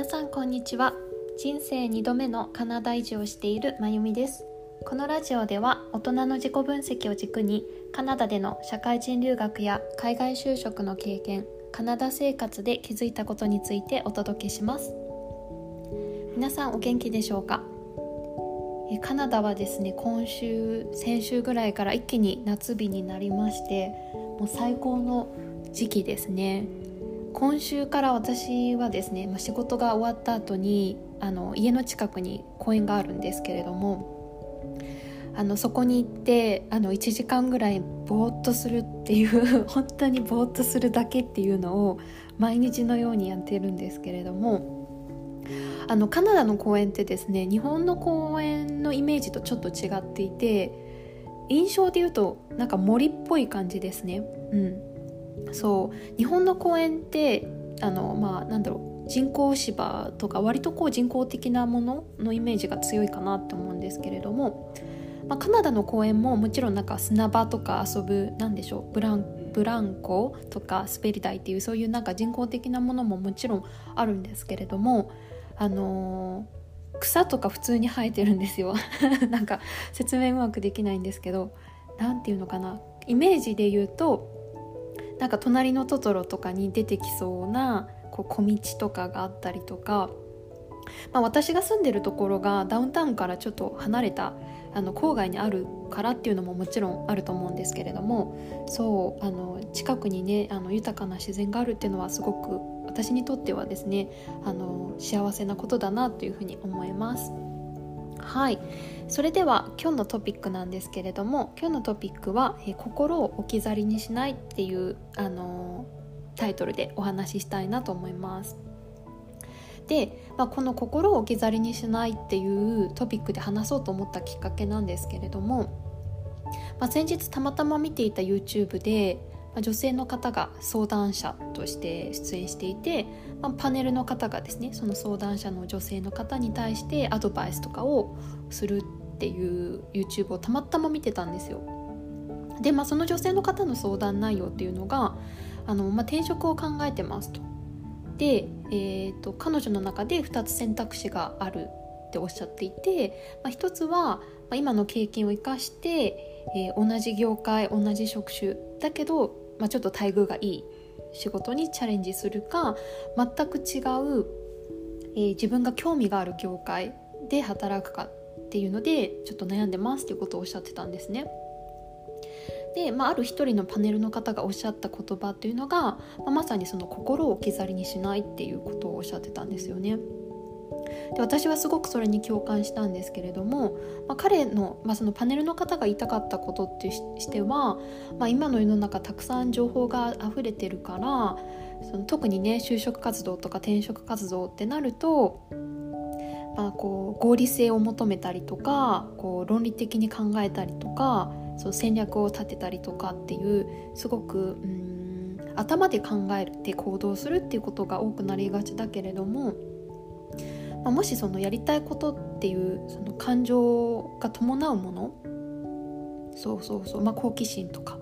皆さんこんにちは。人生2度目のカナダ移住をしているまゆみです。このラジオでは大人の自己分析を軸にカナダでの社会人留学や海外就職の経験カナダ生活で気づいたことについてお届けします。皆さんお元気でしょうか？カナダはですね今週先週ぐらいから一気に夏日になりましてもう最高の時期ですね。今週から私はですね、まあ、仕事が終わった後にあの家の近くに公園があるんですけれどもあのそこに行ってあの1時間ぐらいぼーっとするっていう 本当にぼーっとするだけっていうのを毎日のようにやってるんですけれどもあのカナダの公園ってですね日本の公園のイメージとちょっと違っていて印象で言うとなんか森っぽい感じですね。うんそう。日本の公園ってあのまあなんだろう。人工芝とか割とこう人工的なもののイメージが強いかなって思うんですけれども、まあ、カナダの公園ももちろんなんか砂場とか遊ぶなんでしょう。ブランブランコとか滑り台っていうそういうなんか人工的なものももちろんあるんですけれどもあのー、草とか普通に生えてるんですよ。なんか説明うまくできないんですけど何て言うのかな。イメージで言うとなんか隣のトトロとかに出てきそうなこう小道とかがあったりとか、まあ、私が住んでるところがダウンタウンからちょっと離れたあの郊外にあるからっていうのももちろんあると思うんですけれどもそうあの近くにねあの豊かな自然があるっていうのはすごく私にとってはですねあの幸せなことだなというふうに思います。はいそれでは今日のトピックなんですけれども今日のトピックは「え心を置き去りにしない」っていう、あのタイトルでお話ししたいなと思います。で、まあ、この「心を置き去りにしない」っていうトピックで話そうと思ったきっかけなんですけれども、まあ、先日たまたま見ていた YouTube で女性の方が相談者として出演していて、まあ、パネルの方がですねその相談者の女性の方に対してアドバイスとかをするっていう YouTube をたまたま見てたんですよ。で、まあ、その女性の方の相談内容っていうのがあの、まあ、転職を考えてますと。で、えーと、彼女の中で2つ選択肢があるっておっしゃっていて、まあ、1つは、まあ、今の経験を生かして、えー、同じ業界同じ職種だけどまあ、ちょっと待遇がいい仕事にチャレンジするか全く違う、えー、自分が興味がある業界で働くかっていうのでちょっと悩んでますっていうことをおっしゃってたんですね。で、まあ、ある一人のパネルの方がおっしゃった言葉っていうのが、まあ、まさにその心を置き去りにしないっていうことをおっしゃってたんですよね。で私はすごくそれに共感したんですけれども、まあ、彼の,、まあそのパネルの方が言いたかったことってしては、まあ、今の世の中たくさん情報が溢れてるからその特にね就職活動とか転職活動ってなると、まあ、こう合理性を求めたりとかこう論理的に考えたりとかその戦略を立てたりとかっていうすごくうん頭で考えて行動するっていうことが多くなりがちだけれどもまあ、もしそのやりたいことっていうその感情が伴うものそうそうそう、まあ、好奇心とか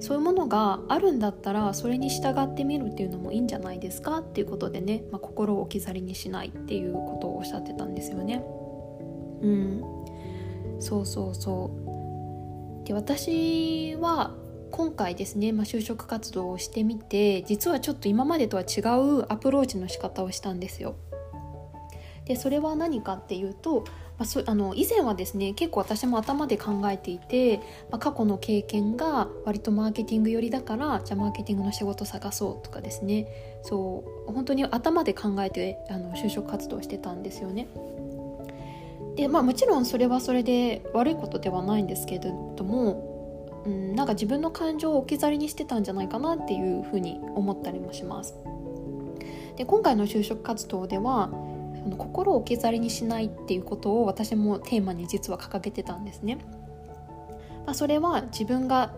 そういうものがあるんだったらそれに従ってみるっていうのもいいんじゃないですかっていうことでね、まあ、心を置き去りにしないっていうことをおっしゃってたんですよね。うん、そうそうそうで私は今回ですね、まあ、就職活動をしてみて実はちょっと今までとは違うアプローチの仕方をしたんですよ。でそれは何かっていうと、まあ、あの以前はですね結構私も頭で考えていて、まあ、過去の経験が割とマーケティング寄りだからじゃあマーケティングの仕事探そうとかですねそう本当に頭で考えてあの就職活動してたんですよね。でまあもちろんそれはそれで悪いことではないんですけれども、うん、なんか自分の感情を置き去りにしてたんじゃないかなっていうふうに思ったりもします。で今回の就職活動ではその心を置き去りにしないっていうことを私もテーマに実は掲げてたんですね。まあ、それは自分が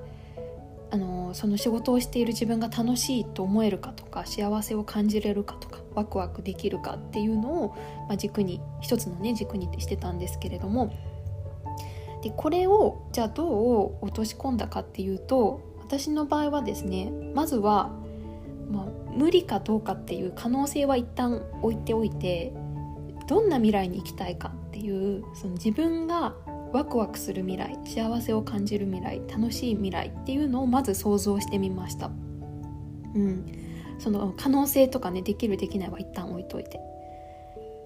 あのその仕事をしている自分が楽しいと思えるかとか幸せを感じれるかとかワクワクできるかっていうのを、まあ、軸に一つのね軸にしてたんですけれどもでこれをじゃあどう落とし込んだかっていうと私の場合はですねまずはまあ、無理かどうかっていう可能性は一旦置いておいてどんな未来に行きたいかっていうその自分がワクワクする未来幸せを感じる未来楽しい未来っていうのをまず想像してみました。うん、その可能性とかねできるできないは一旦置いといて。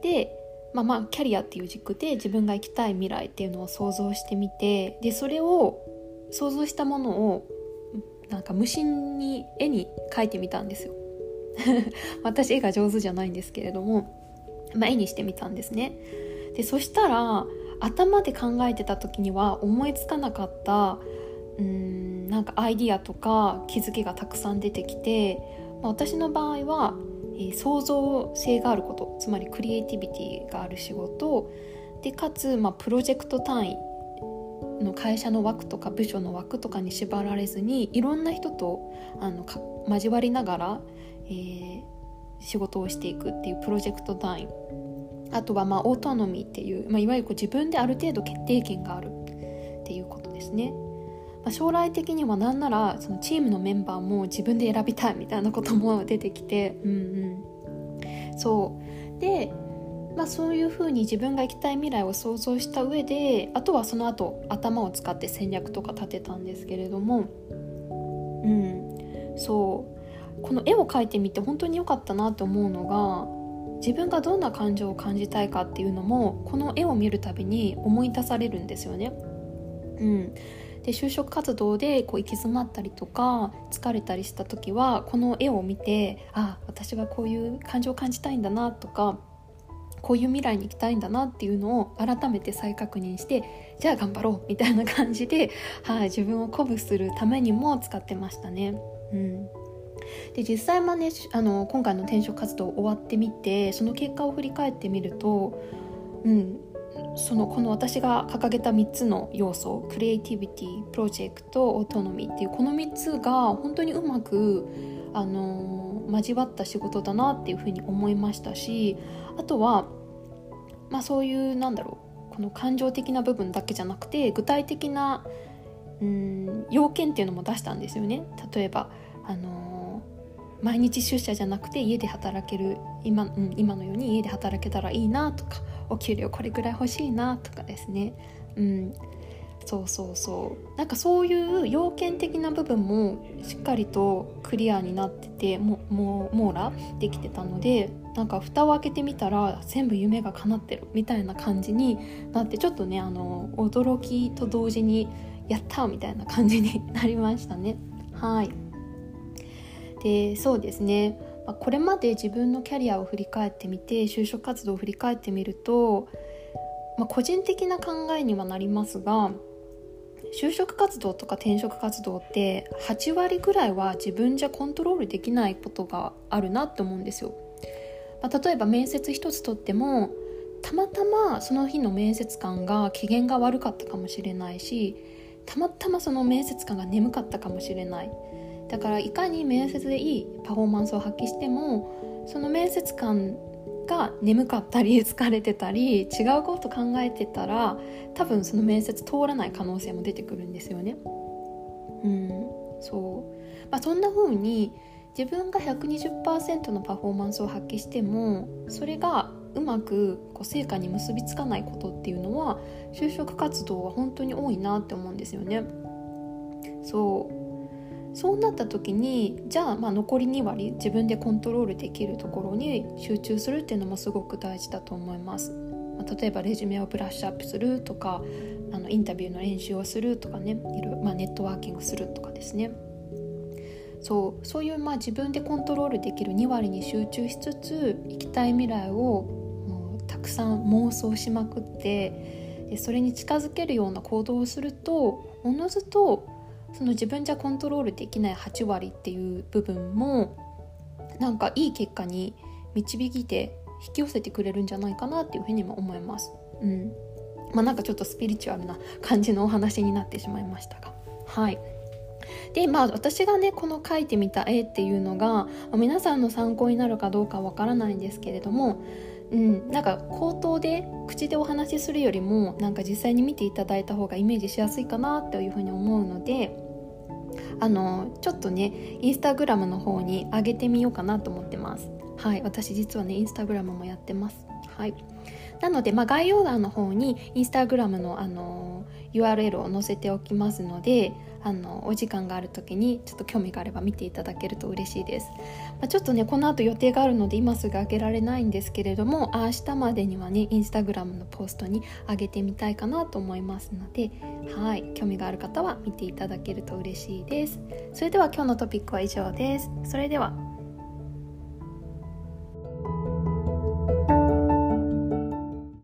でまあまあキャリアっていう軸で自分が行きたい未来っていうのを想像してみてでそれを想像したものをなんか無心に絵に描いてみたんですよ。私絵が上手じゃないんですけれども、まあ、絵にしてみたんですね。でそしたら頭で考えてた時には思いつかなかったうんなんかアイディアとか気づきがたくさん出てきて、まあ、私の場合は、えー、創造性があることつまりクリエイティビティがある仕事でかつ、まあ、プロジェクト単位の会社の枠とか部署の枠とかに縛られずにいろんな人とあの交わりながら、えー、仕事をしていくっていうプロジェクト単位。あとはまあオートノミーっていう、まあ、いわゆるこう自分である程度決定権があるっていうことですね。まあ、将来的には何ならそのチームのメンバーも自分で選びたいみたいなことも出てきて、うんうん、そう。でまあ、そういうふうに自分が行きたい未来を想像した上であとはその後頭を使って戦略とか立てたんですけれどもうん。そう。この絵を描いてみて本当に良かったなと思うのが自分がどんな感情を感じたいかっていうのもこの絵を見るたびに思い出されるんですよね。うん、で就職活動でこう行き詰まったりとか疲れたりした時はこの絵を見てあ私はこういう感情を感じたいんだなとかこういう未来に行きたいんだなっていうのを改めて再確認してじゃあ頑張ろうみたいな感じで、はい、自分を鼓舞するためにも使ってましたね。うんで実際はねあの今回の転職活動終わってみてその結果を振り返ってみると、うん、そのこの私が掲げた3つの要素クリエイティビティプロジェクトオートノミーっていうこの3つが本当にうまくあの交わった仕事だなっていうふうに思いましたしあとは、まあ、そういうなんだろうこの感情的な部分だけじゃなくて具体的なうん要件っていうのも出したんですよね。例えばあの毎日出社じゃなくて家で働ける今,、うん、今のように家で働けたらいいなとかお給料これぐらい欲しいなとかですね、うん、そうそうそう。なんかそういう要件的な部分もしっかりとクリアになっててもも網羅できてたのでなんか蓋を開けてみたら全部夢が叶ってるみたいな感じになってちょっとねあの驚きと同時にやったみたいな感じになりましたね。はい。でそうですねこれまで自分のキャリアを振り返ってみて就職活動を振り返ってみると、まあ、個人的な考えにはなりますが就職活動とか転職活動って8割ぐらいは自分じゃコントロールできないことがあるなって思うんですよ。まあ、例えば面接一つとってもたまたまその日の面接官が機嫌が悪かったかもしれないしたまたまその面接官が眠かったかもしれないだからいかに面接でいいパフォーマンスを発揮してもその面接官が眠かったり疲れてたり違うこと考えてたら多分その面接通らない可能性も出てくるんですよね。うんそうまあ、そんな風に自分が120%のパフォーマンスを発揮してもそれがうまくこう成果に結びつかないことっていうのは就職活動は本当に多いなって思うんですよね。そうそうなった時にじゃあまあ残り2割自分でコントロールできるところに集中するっていうのもすごく大事だと思います。まあ、例えばレジュメをブラッシュアップするとかあのインタビューの練習をするとかねいろ、まあ、ネットワーキングするとかですねそうそういうまあ自分でコントロールできる2割に集中しつつ行きたい未来をもうたくさん妄想しまくってでそれに近づけるような行動をするとおのずとその自分じゃコントロールできない8割っていう部分もなんかいい結果に導いて引き寄せてくれるんじゃないかなっていうふうにも思います。うんまあ、なんかちょっとスピリチュアルな感じのお話になってしまいましたが。はいでまあ私がねこの描いてみた絵っていうのが、皆さんの参考になるかどうかわからないんですけれどもうん、なんか口頭で口でお話しするよりもなんか実際に見ていただいた方がイメージしやすいかなというふうに思うのであのちょっとねインスタグラムの方に上げてみようかなと思ってます。はい。私実はねインスタグラムもやってます。はい。なので、まあ、概要欄の方にインスタグラムのあの URL を載せておきますのであのお時間がある時にちょっと興味があれば見ていただけると嬉しいです、まあ、ちょっとねこの後予定があるので今すぐ上げられないんですけれども明日までにはねインスタグラムのポストに上げてみたいかなと思いますのではい興味がある方は見ていただけると嬉しいです。それでは今日のトピックは以上です。それでは。